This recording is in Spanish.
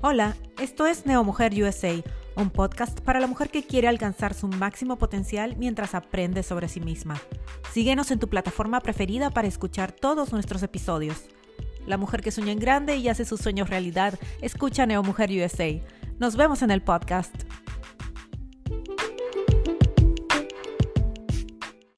Hola, esto es Neo Mujer USA, un podcast para la mujer que quiere alcanzar su máximo potencial mientras aprende sobre sí misma. Síguenos en tu plataforma preferida para escuchar todos nuestros episodios. La mujer que sueña en grande y hace sus sueños realidad, escucha Neo Mujer USA. Nos vemos en el podcast.